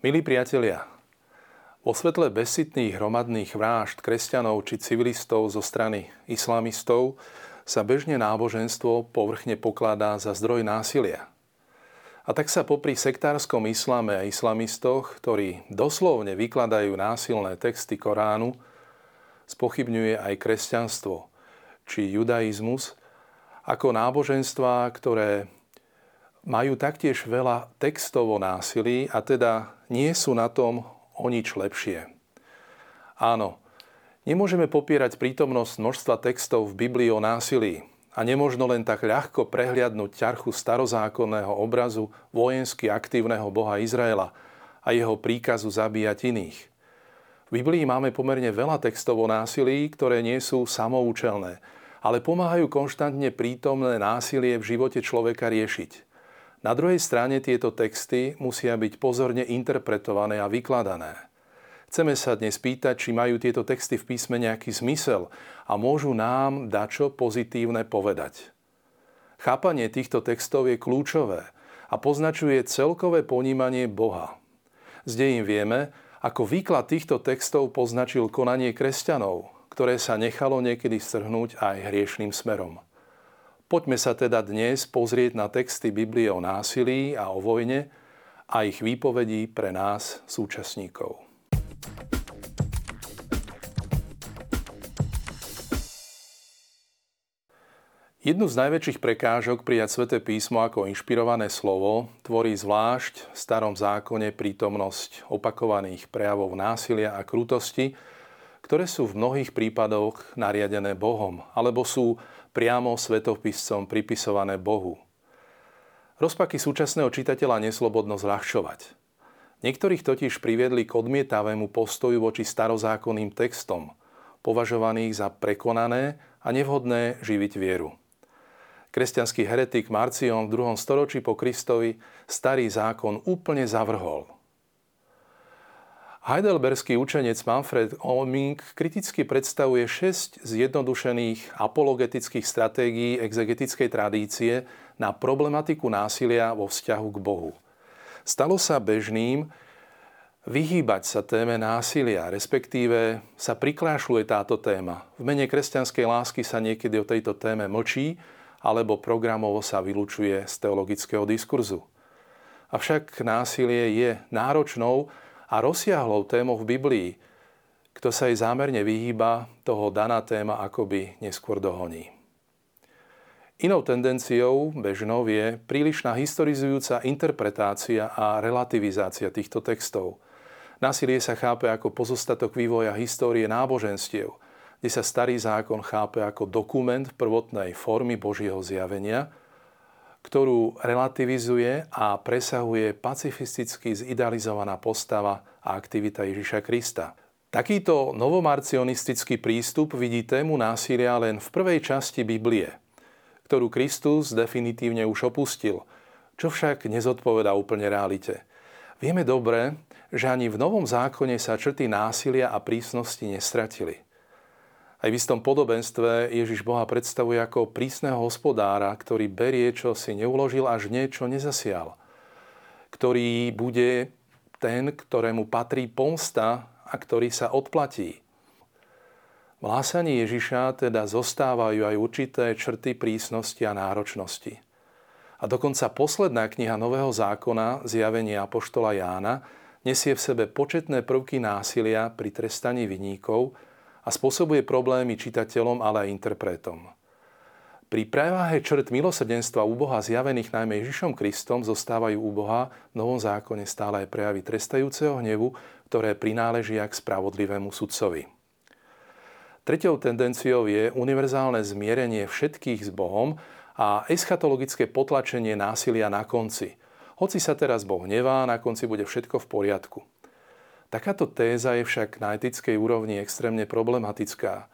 Milí priatelia, vo svetle bezsitných hromadných vrážd kresťanov či civilistov zo strany islamistov sa bežne náboženstvo povrchne pokladá za zdroj násilia. A tak sa popri sektárskom islame a islamistoch, ktorí doslovne vykladajú násilné texty Koránu, spochybňuje aj kresťanstvo či judaizmus ako náboženstva, ktoré majú taktiež veľa textov násilí a teda nie sú na tom o nič lepšie. Áno, nemôžeme popierať prítomnosť množstva textov v Biblii o násilí a nemožno len tak ľahko prehliadnúť ťarchu starozákonného obrazu vojensky aktívneho Boha Izraela a jeho príkazu zabíjať iných. V Biblii máme pomerne veľa textov o násilí, ktoré nie sú samoučelné, ale pomáhajú konštantne prítomné násilie v živote človeka riešiť. Na druhej strane tieto texty musia byť pozorne interpretované a vykladané. Chceme sa dnes pýtať, či majú tieto texty v písme nejaký zmysel a môžu nám dačo pozitívne povedať. Chápanie týchto textov je kľúčové a poznačuje celkové ponímanie Boha. Zde im vieme, ako výklad týchto textov poznačil konanie kresťanov, ktoré sa nechalo niekedy strhnúť aj hriešným smerom. Poďme sa teda dnes pozrieť na texty Biblie o násilí a o vojne a ich výpovedí pre nás, súčasníkov. Jednu z najväčších prekážok prijať sväté písmo ako inšpirované slovo tvorí zvlášť v starom zákone prítomnosť opakovaných prejavov násilia a krutosti, ktoré sú v mnohých prípadoch nariadené Bohom alebo sú priamo svetopiscom pripisované Bohu. Rozpaky súčasného čitateľa neslobodno zľahčovať. Niektorých totiž priviedli k odmietavému postoju voči starozákonným textom, považovaných za prekonané a nevhodné živiť vieru. Kresťanský heretik Marcion v 2. storočí po Kristovi starý zákon úplne zavrhol – Heidelberský učenec Manfred Olming kriticky predstavuje šesť zjednodušených apologetických stratégií exegetickej tradície na problematiku násilia vo vzťahu k Bohu. Stalo sa bežným vyhýbať sa téme násilia, respektíve sa priklášľuje táto téma. V mene kresťanskej lásky sa niekedy o tejto téme mlčí, alebo programovo sa vylučuje z teologického diskurzu. Avšak násilie je náročnou a rozsiahlou témou v Biblii, kto sa jej zámerne vyhýba, toho daná téma akoby neskôr dohoní. Inou tendenciou, bežnou, je prílišná historizujúca interpretácia a relativizácia týchto textov. Násilie sa chápe ako pozostatok vývoja histórie náboženstiev, kde sa starý zákon chápe ako dokument prvotnej formy Božieho zjavenia – ktorú relativizuje a presahuje pacifisticky zidealizovaná postava a aktivita Ježiša Krista. Takýto novomarcionistický prístup vidí tému násilia len v prvej časti Biblie, ktorú Kristus definitívne už opustil, čo však nezodpoveda úplne realite. Vieme dobre, že ani v Novom zákone sa črty násilia a prísnosti nestratili – aj v istom podobenstve Ježiš Boha predstavuje ako prísneho hospodára, ktorý berie, čo si neuložil, až niečo nezasial. Ktorý bude ten, ktorému patrí pomsta a ktorý sa odplatí. V hlásaní Ježiša teda zostávajú aj určité črty prísnosti a náročnosti. A dokonca posledná kniha Nového zákona, zjavenie Apoštola Jána, nesie v sebe početné prvky násilia pri trestaní viníkov, a spôsobuje problémy čitateľom, ale aj interpretom. Pri preváhe črt milosrdenstva u Boha zjavených najmä Ježišom Kristom zostávajú u Boha v Novom zákone stále aj prejavy trestajúceho hnevu, ktoré prináležia k spravodlivému sudcovi. Tretou tendenciou je univerzálne zmierenie všetkých s Bohom a eschatologické potlačenie násilia na konci. Hoci sa teraz Boh nevá, na konci bude všetko v poriadku. Takáto téza je však na etickej úrovni extrémne problematická.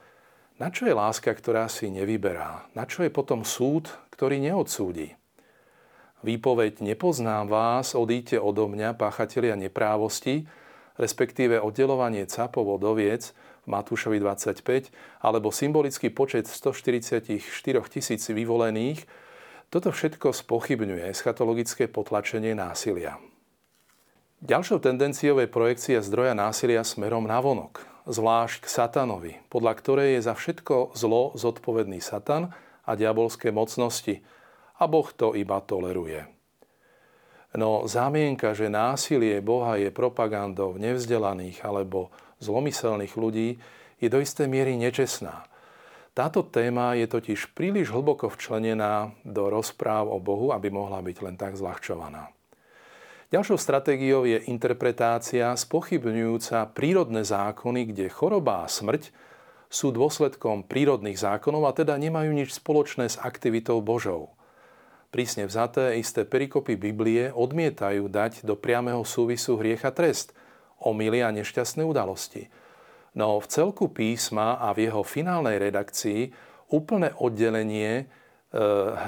Na čo je láska, ktorá si nevyberá? Na čo je potom súd, ktorý neodsúdi? Výpoveď nepoznám vás, odíte odo mňa, páchatelia neprávosti, respektíve oddelovanie capov od oviec v Matúšovi 25, alebo symbolický počet 144 tisíc vyvolených, toto všetko spochybňuje eschatologické potlačenie násilia. Ďalšou tendenciou je projekcia zdroja násilia smerom na vonok, zvlášť k satanovi, podľa ktorej je za všetko zlo zodpovedný satan a diabolské mocnosti a Boh to iba toleruje. No zámienka, že násilie Boha je propagandou nevzdelaných alebo zlomyselných ľudí, je do istej miery nečestná. Táto téma je totiž príliš hlboko včlenená do rozpráv o Bohu, aby mohla byť len tak zľahčovaná. Ďalšou stratégiou je interpretácia spochybňujúca prírodné zákony, kde choroba a smrť sú dôsledkom prírodných zákonov a teda nemajú nič spoločné s aktivitou Božou. Prísne vzaté isté perikopy Biblie odmietajú dať do priameho súvisu hriech a trest, omily a nešťastné udalosti. No v celku písma a v jeho finálnej redakcii úplné oddelenie e,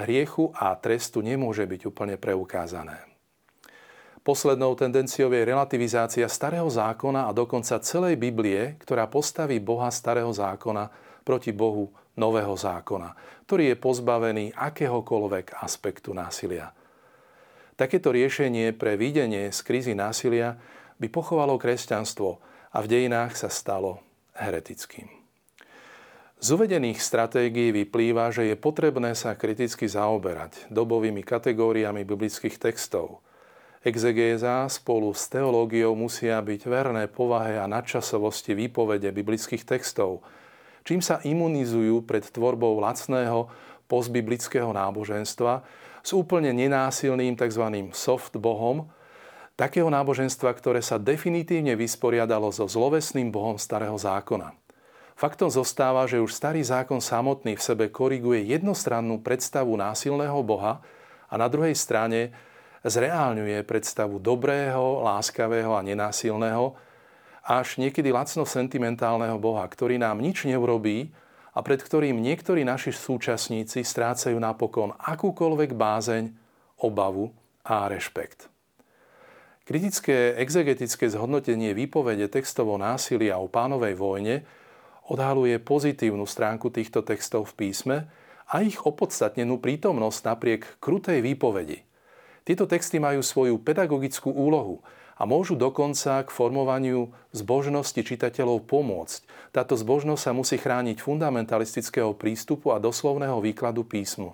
hriechu a trestu nemôže byť úplne preukázané. Poslednou tendenciou je relativizácia starého zákona a dokonca celej Biblie, ktorá postaví Boha starého zákona proti Bohu nového zákona, ktorý je pozbavený akéhokoľvek aspektu násilia. Takéto riešenie pre videnie z krízy násilia by pochovalo kresťanstvo a v dejinách sa stalo heretickým. Z uvedených stratégií vyplýva, že je potrebné sa kriticky zaoberať dobovými kategóriami biblických textov – Exegéza spolu s teológiou musia byť verné povahe a nadčasovosti výpovede biblických textov, čím sa imunizujú pred tvorbou lacného postbiblického náboženstva s úplne nenásilným tzv. soft bohom, takého náboženstva, ktoré sa definitívne vysporiadalo so zlovesným bohom starého zákona. Faktom zostáva, že už starý zákon samotný v sebe koriguje jednostrannú predstavu násilného boha a na druhej strane zreálňuje predstavu dobrého, láskavého a nenásilného, až niekedy lacno sentimentálneho Boha, ktorý nám nič neurobí a pred ktorým niektorí naši súčasníci strácajú napokon akúkoľvek bázeň, obavu a rešpekt. Kritické exegetické zhodnotenie výpovede textovo násilia o pánovej vojne odhaluje pozitívnu stránku týchto textov v písme a ich opodstatnenú prítomnosť napriek krutej výpovedi. Tieto texty majú svoju pedagogickú úlohu a môžu dokonca k formovaniu zbožnosti čitateľov pomôcť. Táto zbožnosť sa musí chrániť fundamentalistického prístupu a doslovného výkladu písmu.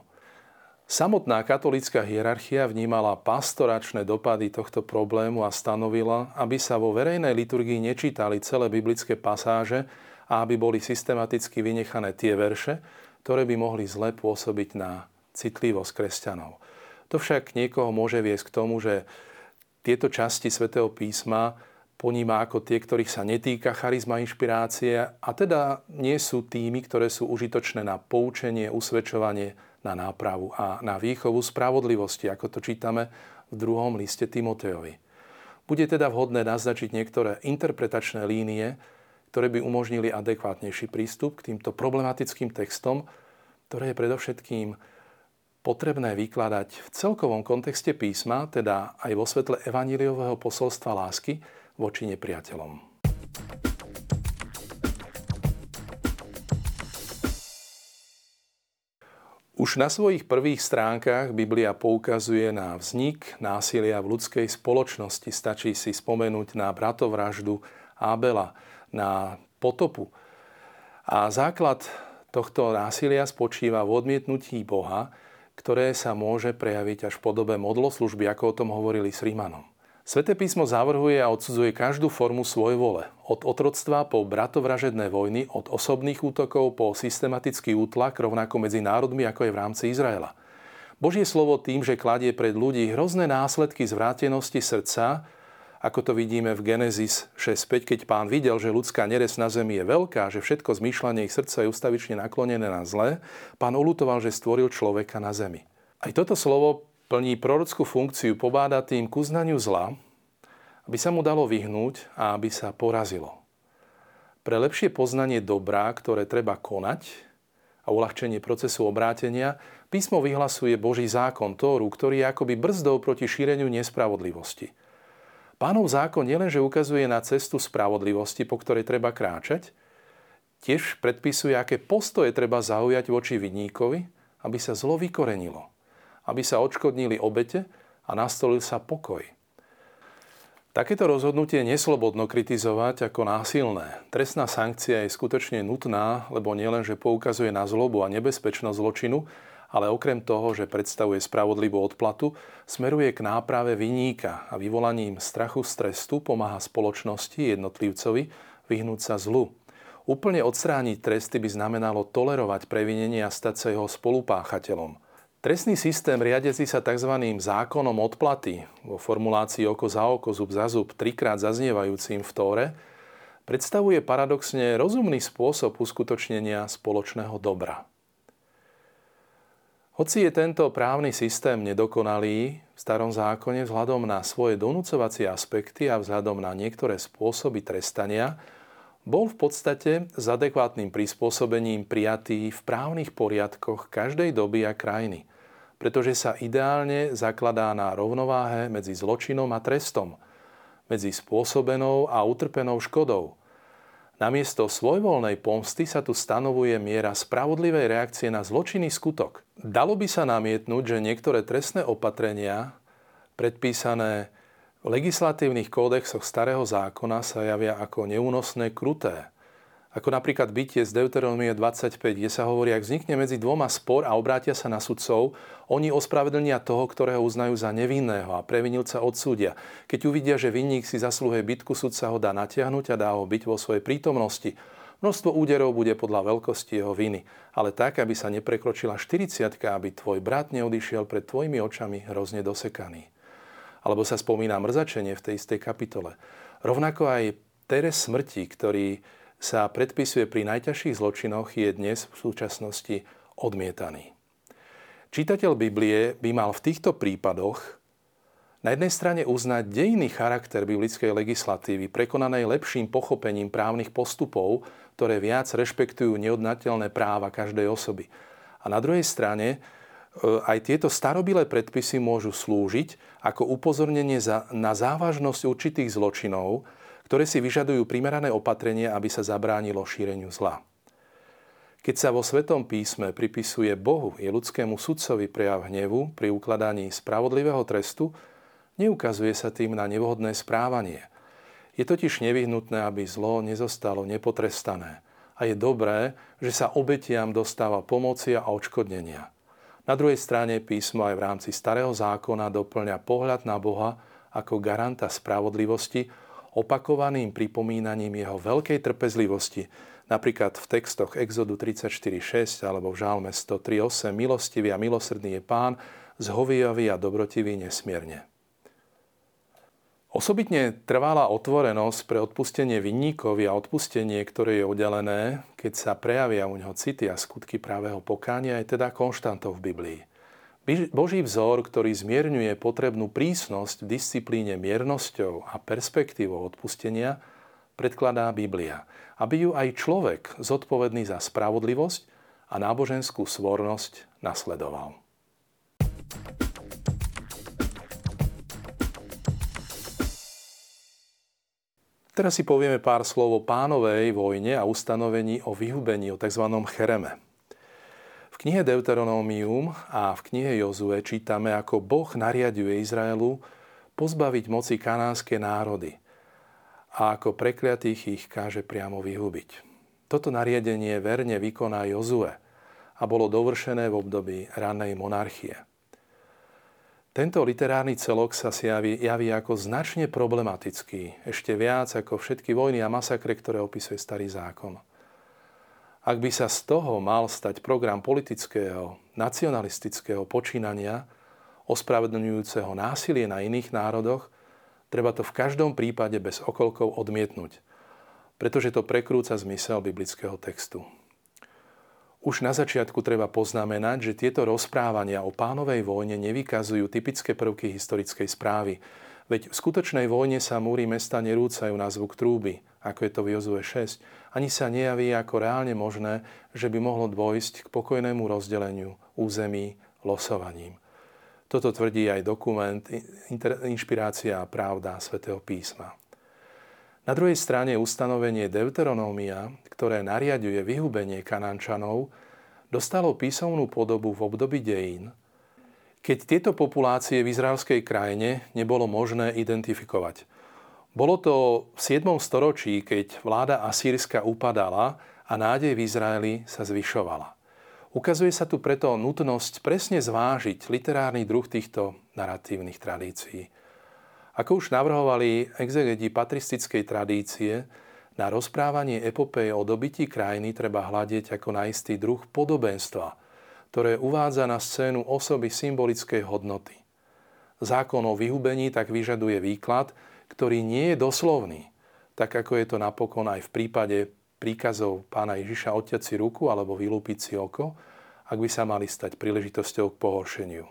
Samotná katolická hierarchia vnímala pastoračné dopady tohto problému a stanovila, aby sa vo verejnej liturgii nečítali celé biblické pasáže a aby boli systematicky vynechané tie verše, ktoré by mohli zle pôsobiť na citlivosť kresťanov. To však niekoho môže viesť k tomu, že tieto časti svätého písma poníma ako tie, ktorých sa netýka charizma inšpirácie a teda nie sú tými, ktoré sú užitočné na poučenie, usvedčovanie, na nápravu a na výchovu spravodlivosti, ako to čítame v druhom liste Timoteovi. Bude teda vhodné naznačiť niektoré interpretačné línie, ktoré by umožnili adekvátnejší prístup k týmto problematickým textom, ktoré je predovšetkým potrebné vykladať v celkovom kontexte písma, teda aj vo svetle evaníliového posolstva lásky voči nepriateľom. Už na svojich prvých stránkach Biblia poukazuje na vznik násilia v ľudskej spoločnosti. Stačí si spomenúť na bratovraždu Ábela, na potopu. A základ tohto násilia spočíva v odmietnutí Boha, ktoré sa môže prejaviť až v podobe modloslužby, ako o tom hovorili s Rímanom. Sveté písmo zavrhuje a odsudzuje každú formu svoj vole. Od otroctva po bratovražedné vojny, od osobných útokov po systematický útlak rovnako medzi národmi, ako je v rámci Izraela. Božie slovo tým, že kladie pred ľudí hrozné následky zvrátenosti srdca, ako to vidíme v Genesis 6.5, keď pán videl, že ľudská neres na zemi je veľká, že všetko zmýšľanie ich srdca je ustavične naklonené na zle, pán ulutoval, že stvoril človeka na zemi. Aj toto slovo plní prorockú funkciu, pobáda tým k uznaniu zla, aby sa mu dalo vyhnúť a aby sa porazilo. Pre lepšie poznanie dobrá, ktoré treba konať a uľahčenie procesu obrátenia, písmo vyhlasuje Boží zákon Tóru, ktorý je akoby brzdou proti šíreniu nespravodlivosti – Pánov zákon nielenže ukazuje na cestu spravodlivosti, po ktorej treba kráčať, tiež predpisuje, aké postoje treba zaujať voči vinníkovi, aby sa zlo vykorenilo, aby sa odškodnili obete a nastolil sa pokoj. Takéto rozhodnutie neslobodno kritizovať ako násilné. Trestná sankcia je skutočne nutná, lebo nielenže poukazuje na zlobu a nebezpečnosť zločinu, ale okrem toho, že predstavuje spravodlivú odplatu, smeruje k náprave vyníka a vyvolaním strachu z trestu pomáha spoločnosti jednotlivcovi vyhnúť sa zlu. Úplne odstrániť tresty by znamenalo tolerovať previnenie a stať sa jeho spolupáchateľom. Trestný systém riadiaci sa tzv. zákonom odplaty vo formulácii oko za oko, zub za zub, trikrát zaznievajúcim v Tóre, predstavuje paradoxne rozumný spôsob uskutočnenia spoločného dobra. Hoci je tento právny systém nedokonalý v starom zákone vzhľadom na svoje donúcovacie aspekty a vzhľadom na niektoré spôsoby trestania, bol v podstate s adekvátnym prispôsobením prijatý v právnych poriadkoch každej doby a krajiny – pretože sa ideálne zakladá na rovnováhe medzi zločinom a trestom, medzi spôsobenou a utrpenou škodou. Namiesto svojvoľnej pomsty sa tu stanovuje miera spravodlivej reakcie na zločinný skutok. Dalo by sa namietnúť, že niektoré trestné opatrenia, predpísané v legislatívnych kódexoch starého zákona, sa javia ako neúnosné kruté – ako napríklad bytie z Deuteronomie 25, kde sa hovorí, ak vznikne medzi dvoma spor a obrátia sa na sudcov, oni ospravedlnia toho, ktorého uznajú za nevinného a previnilca odsúdia. Keď uvidia, že vinník si zaslúhuje bitku, sudca ho dá natiahnuť a dá ho byť vo svojej prítomnosti. Množstvo úderov bude podľa veľkosti jeho viny, ale tak, aby sa neprekročila 40, aby tvoj brat neodišiel pred tvojimi očami hrozne dosekaný. Alebo sa spomína mrzačenie v tej istej kapitole. Rovnako aj teres smrti, ktorý sa predpisuje pri najťažších zločinoch, je dnes v súčasnosti odmietaný. Čítateľ Biblie by mal v týchto prípadoch na jednej strane uznať dejný charakter biblickej legislatívy, prekonanej lepším pochopením právnych postupov, ktoré viac rešpektujú neodnateľné práva každej osoby. A na druhej strane e, aj tieto starobilé predpisy môžu slúžiť ako upozornenie na závažnosť určitých zločinov, ktoré si vyžadujú primerané opatrenia, aby sa zabránilo šíreniu zla. Keď sa vo Svetom písme pripisuje Bohu i ľudskému sudcovi prejav hnevu pri ukladaní spravodlivého trestu, neukazuje sa tým na nevhodné správanie. Je totiž nevyhnutné, aby zlo nezostalo nepotrestané. A je dobré, že sa obetiam dostáva pomoci a odškodnenia. Na druhej strane písmo aj v rámci Starého zákona doplňa pohľad na Boha ako garanta spravodlivosti, opakovaným pripomínaním jeho veľkej trpezlivosti, napríklad v textoch Exodu 34.6 alebo v Žálme 103.8 Milostivý a milosrdný je Pán, zhovijavý a dobrotivý nesmierne. Osobitne trvalá otvorenosť pre odpustenie vinníkovi a odpustenie, ktoré je oddelené, keď sa prejavia u neho city a skutky právého pokánia, je teda konštantou v Biblii. Boží vzor, ktorý zmierňuje potrebnú prísnosť v disciplíne miernosťou a perspektívou odpustenia, predkladá Biblia, aby ju aj človek zodpovedný za spravodlivosť a náboženskú svornosť nasledoval. Teraz si povieme pár slov o pánovej vojne a ustanovení o vyhubení, o tzv. chereme knihe Deuteronómium a v knihe Jozue čítame, ako Boh nariaduje Izraelu pozbaviť moci kanánske národy a ako prekliatých ich káže priamo vyhubiť. Toto nariadenie verne vykoná Jozue a bolo dovršené v období ranej monarchie. Tento literárny celok sa javí, javí ako značne problematický, ešte viac ako všetky vojny a masakre, ktoré opisuje Starý zákon. Ak by sa z toho mal stať program politického, nacionalistického počínania, ospravedlňujúceho násilie na iných národoch, treba to v každom prípade bez okolkov odmietnúť, pretože to prekrúca zmysel biblického textu. Už na začiatku treba poznamenať, že tieto rozprávania o pánovej vojne nevykazujú typické prvky historickej správy, veď v skutočnej vojne sa múry mesta nerúcajú na zvuk trúby, ako je to v Jozue 6, ani sa nejaví ako reálne možné, že by mohlo dôjsť k pokojnému rozdeleniu území losovaním. Toto tvrdí aj dokument Inšpirácia a pravda svätého písma. Na druhej strane ustanovenie Deuteronómia, ktoré nariaduje vyhubenie Kanančanov, dostalo písomnú podobu v období dejín, keď tieto populácie v izraelskej krajine nebolo možné identifikovať – Bolo to v 7. storočí, keď vláda Asýrska upadala a nádej v Izraeli sa zvyšovala. Ukazuje sa tu preto nutnosť presne zvážiť literárny druh týchto narratívnych tradícií. Ako už navrhovali exegeti patristickej tradície, na rozprávanie epopeje o dobití krajiny treba hľadiť ako na istý druh podobenstva, ktoré uvádza na scénu osoby symbolickej hodnoty. Zákon o vyhubení tak vyžaduje výklad, ktorý nie je doslovný, tak ako je to napokon aj v prípade príkazov pána Ježiša odtiaľ si ruku alebo vylúpiť si oko, ak by sa mali stať príležitosťou k pohoršeniu.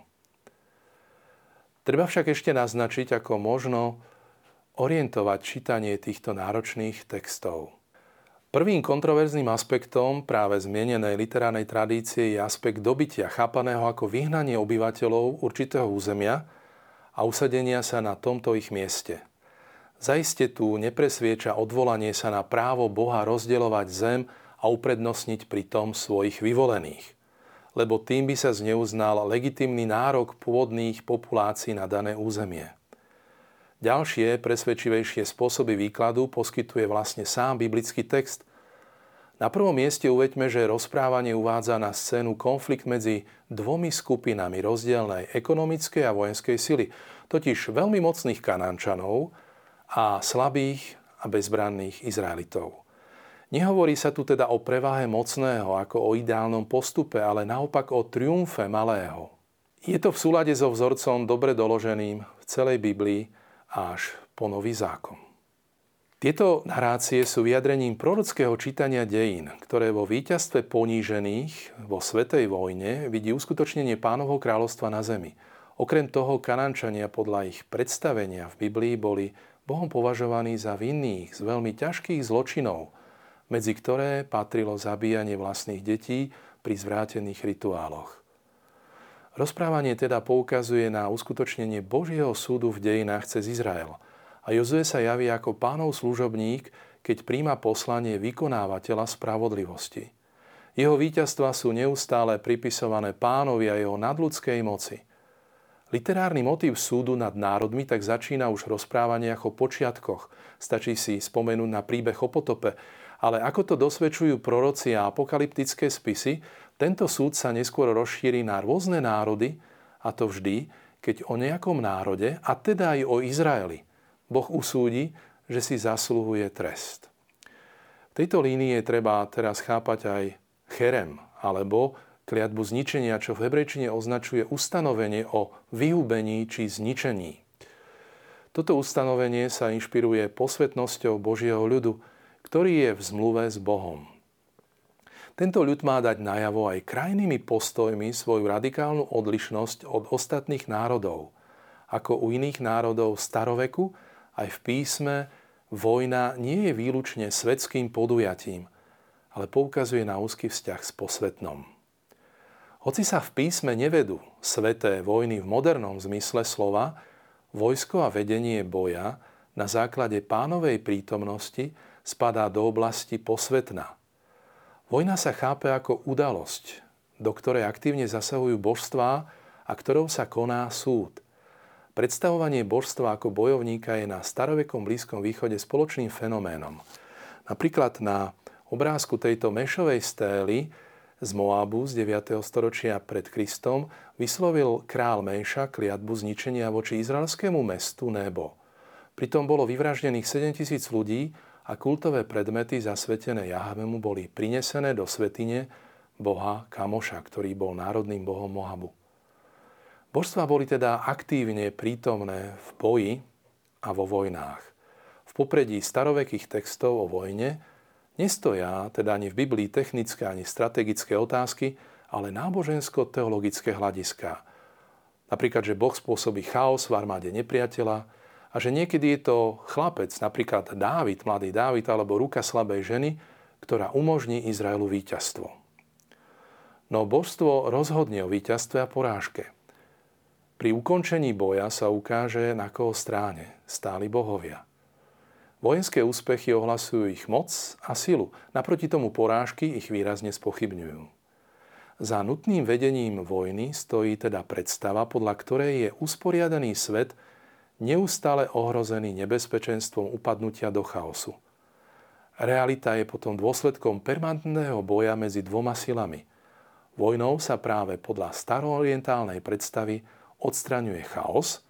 Treba však ešte naznačiť, ako možno orientovať čítanie týchto náročných textov. Prvým kontroverzným aspektom práve zmienenej literárnej tradície je aspekt dobytia, chápaného ako vyhnanie obyvateľov určitého územia a usadenia sa na tomto ich mieste – Zaiste tu nepresvieča odvolanie sa na právo Boha rozdeľovať zem a uprednostniť pri tom svojich vyvolených, lebo tým by sa zneuznal legitimný nárok pôvodných populácií na dané územie. Ďalšie, presvedčivejšie spôsoby výkladu poskytuje vlastne sám biblický text. Na prvom mieste uveďme, že rozprávanie uvádza na scénu konflikt medzi dvomi skupinami rozdielnej ekonomickej a vojenskej sily, totiž veľmi mocných kanánčanov, a slabých a bezbranných Izraelitov. Nehovorí sa tu teda o prevahe mocného ako o ideálnom postupe, ale naopak o triumfe malého. Je to v súlade so vzorcom dobre doloženým v celej Biblii až po Nový zákon. Tieto narácie sú vyjadrením prorockého čítania dejín, ktoré vo víťazstve ponížených vo Svetej vojne vidí uskutočnenie pánovho kráľovstva na zemi. Okrem toho Kanančania podľa ich predstavenia v Biblii boli Bohom považovaní za vinných z veľmi ťažkých zločinov, medzi ktoré patrilo zabíjanie vlastných detí pri zvrátených rituáloch. Rozprávanie teda poukazuje na uskutočnenie Božieho súdu v dejinách cez Izrael a Jozue sa javí ako pánov služobník, keď príjma poslanie vykonávateľa spravodlivosti. Jeho víťazstva sú neustále pripisované pánovi a jeho nadľudskej moci – Literárny motív súdu nad národmi tak začína už rozprávanie ako počiatkoch. Stačí si spomenúť na príbeh o potope. Ale ako to dosvedčujú proroci a apokalyptické spisy, tento súd sa neskôr rozšíri na rôzne národy, a to vždy, keď o nejakom národe, a teda aj o Izraeli, Boh usúdi, že si zasluhuje trest. V tejto línii je treba teraz chápať aj cherem, alebo kliatbu zničenia, čo v hebrejčine označuje ustanovenie o vyhubení či zničení. Toto ustanovenie sa inšpiruje posvetnosťou Božieho ľudu, ktorý je v zmluve s Bohom. Tento ľud má dať najavo aj krajnými postojmi svoju radikálnu odlišnosť od ostatných národov. Ako u iných národov staroveku, aj v písme vojna nie je výlučne svetským podujatím, ale poukazuje na úzky vzťah s posvetnom. Hoci sa v písme nevedú sveté vojny v modernom zmysle slova, vojsko a vedenie boja na základe pánovej prítomnosti spadá do oblasti posvetná. Vojna sa chápe ako udalosť, do ktorej aktívne zasahujú božstvá a ktorou sa koná súd. Predstavovanie božstva ako bojovníka je na starovekom Blízkom východe spoločným fenoménom. Napríklad na obrázku tejto mešovej stély z Moabu z 9. storočia pred Kristom vyslovil král Mejša kliatbu zničenia voči izraelskému mestu Nebo. Pritom bolo vyvraždených 7000 ľudí a kultové predmety zasvetené Jahvemu boli prinesené do svetine boha Kamoša, ktorý bol národným bohom Moabu. Božstva boli teda aktívne prítomné v boji a vo vojnách. V popredí starovekých textov o vojne Nestoja teda ani v Biblii technické, ani strategické otázky, ale nábožensko-teologické hľadiska. Napríklad, že Boh spôsobí chaos v armáde nepriateľa a že niekedy je to chlapec, napríklad Dávid, mladý Dávid alebo ruka slabej ženy, ktorá umožní Izraelu víťazstvo. No božstvo rozhodne o víťazstve a porážke. Pri ukončení boja sa ukáže, na koho stráne stáli bohovia – Vojenské úspechy ohlasujú ich moc a silu, naproti tomu porážky ich výrazne spochybňujú. Za nutným vedením vojny stojí teda predstava, podľa ktorej je usporiadaný svet neustále ohrozený nebezpečenstvom upadnutia do chaosu. Realita je potom dôsledkom permanentného boja medzi dvoma silami. Vojnou sa práve podľa staroorientálnej predstavy odstraňuje chaos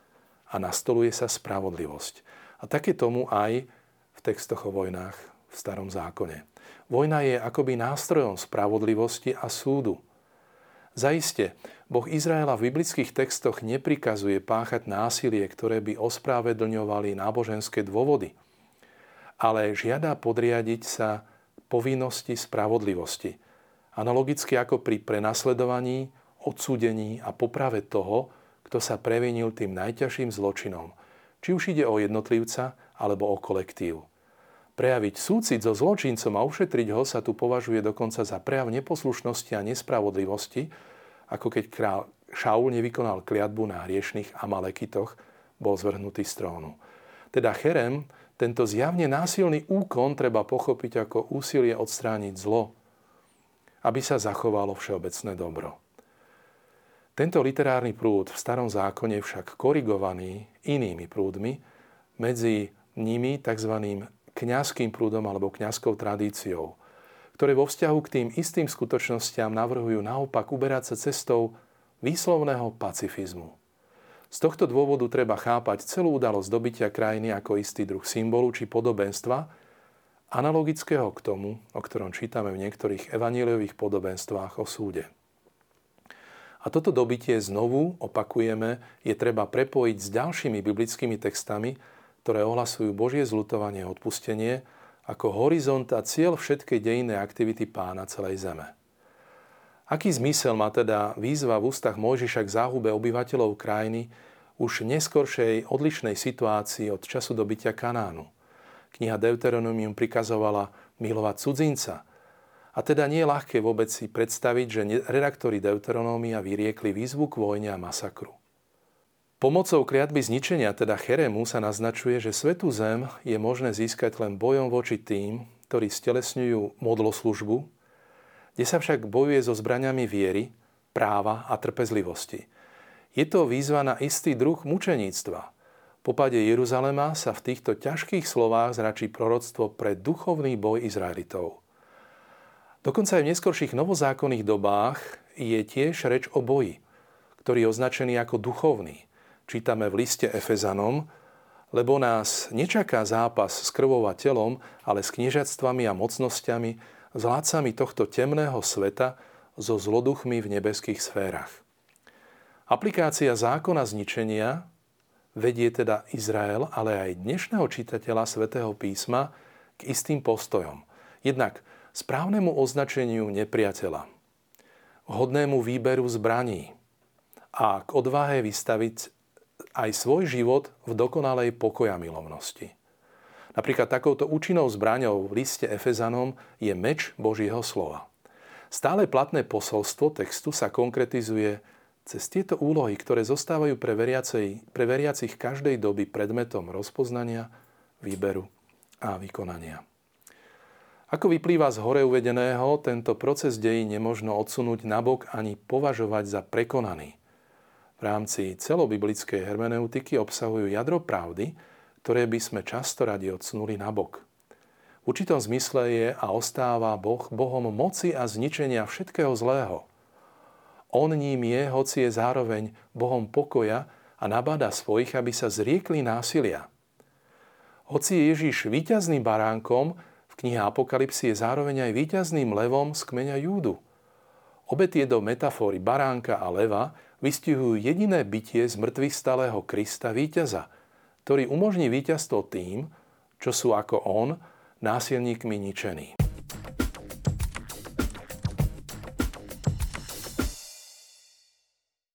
a nastoluje sa spravodlivosť. A také tomu aj v textoch o vojnách v starom zákone. Vojna je akoby nástrojom spravodlivosti a súdu. Zaiste, Boh Izraela v biblických textoch neprikazuje páchať násilie, ktoré by ospravedlňovali náboženské dôvody – ale žiada podriadiť sa povinnosti spravodlivosti. Analogicky ako pri prenasledovaní, odsúdení a poprave toho, kto sa previnil tým najťažším zločinom, či už ide o jednotlivca alebo o kolektív. Prejaviť súcit so zločincom a ušetriť ho sa tu považuje dokonca za prejav neposlušnosti a nespravodlivosti, ako keď král Šaul nevykonal kliatbu na hriešných Amalekitoch, bol zvrhnutý z trónu. Teda Cherem tento zjavne násilný úkon treba pochopiť ako úsilie odstrániť zlo, aby sa zachovalo všeobecné dobro. Tento literárny prúd v starom zákone však korigovaný inými prúdmi, medzi nimi tzv. kňazským prúdom alebo kňazskou tradíciou, ktoré vo vzťahu k tým istým skutočnostiam navrhujú naopak uberať sa cestou výslovného pacifizmu. Z tohto dôvodu treba chápať celú udalosť dobytia krajiny ako istý druh symbolu či podobenstva, analogického k tomu, o ktorom čítame v niektorých evaníliových podobenstvách o súde. A toto dobytie znovu, opakujeme, je treba prepojiť s ďalšími biblickými textami, ktoré ohlasujú Božie zlutovanie a odpustenie ako horizont a cieľ všetkej dejnej aktivity pána celej zeme. Aký zmysel má teda výzva v ústach Mojžiša k záhube obyvateľov krajiny už v neskoršej odlišnej situácii od času dobytia Kanánu? Kniha Deuteronomium prikazovala milovať cudzinca. A teda nie je ľahké vôbec si predstaviť, že redaktori Deuteronómia vyriekli výzvu k vojne a masakru. Pomocou kliatby zničenia, teda Cheremu, sa naznačuje, že Svetú zem je možné získať len bojom voči tým, ktorí stelesňujú modloslužbu, kde sa však bojuje so zbraniami viery, práva a trpezlivosti. Je to výzva na istý druh mučeníctva. Po pade Jeruzalema sa v týchto ťažkých slovách zračí proroctvo pre duchovný boj Izraelitov. Dokonca aj v neskorších novozákonných dobách je tiež reč o boji, ktorý je označený ako duchovný. Čítame v liste Efezanom, lebo nás nečaká zápas s krvou a telom, ale s kniežatstvami a mocnosťami, s vládcami tohto temného sveta so zloduchmi v nebeských sférach. Aplikácia zákona zničenia vedie teda Izrael, ale aj dnešného čitateľa svätého písma k istým postojom. Jednak správnemu označeniu nepriateľa, hodnému výberu zbraní a k odvahe vystaviť aj svoj život v dokonalej pokoja milovnosti. Napríklad takouto účinnou zbraňou v liste Efezanom je meč Božieho slova. Stále platné posolstvo textu sa konkretizuje cez tieto úlohy, ktoré zostávajú pre, veriacej, pre veriacich každej doby predmetom rozpoznania, výberu a vykonania. Ako vyplýva z hore uvedeného, tento proces dejí nemožno odsunúť nabok ani považovať za prekonaný. Rámci celobiblickej hermeneutiky obsahujú jadro pravdy, ktoré by sme často radi odsunuli nabok. V určitom zmysle je a ostáva Boh Bohom moci a zničenia všetkého zlého. On ním je, hoci je zároveň Bohom pokoja a nabada svojich, aby sa zriekli násilia. Hoci je Ježiš víťazným baránkom, v knihe Apokalipsy je zároveň aj víťazným levom z kmeňa Júdu. Obe tieto metafóry baránka a leva vystihujú jediné bytie z mŕtvych stalého Krista víťaza – ktorý umožní víťazstvo tým, čo sú ako on násilníkmi ničení.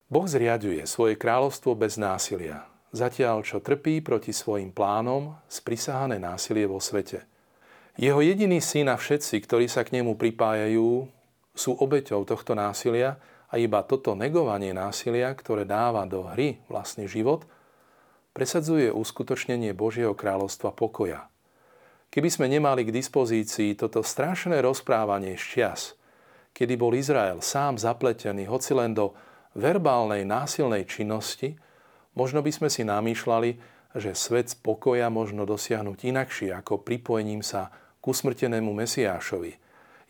Boh zriaduje svoje kráľovstvo bez násilia, zatiaľ čo trpí proti svojim plánom sprisahané násilie vo svete. Jeho jediný syn a všetci, ktorí sa k nemu pripájajú, sú obeťou tohto násilia a iba toto negovanie násilia, ktoré dáva do hry vlastný život – presadzuje uskutočnenie Božieho kráľovstva pokoja. Keby sme nemali k dispozícii toto strašné rozprávanie čias, kedy bol Izrael sám zapletený hoci len do verbálnej násilnej činnosti, možno by sme si namýšľali, že svet pokoja možno dosiahnuť inakšie ako pripojením sa k usmrtenému Mesiášovi,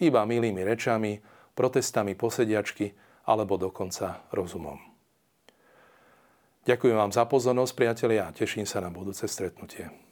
iba milými rečami, protestami posediačky alebo dokonca rozumom. Ďakujem vám za pozornosť, priatelia, a teším sa na budúce stretnutie.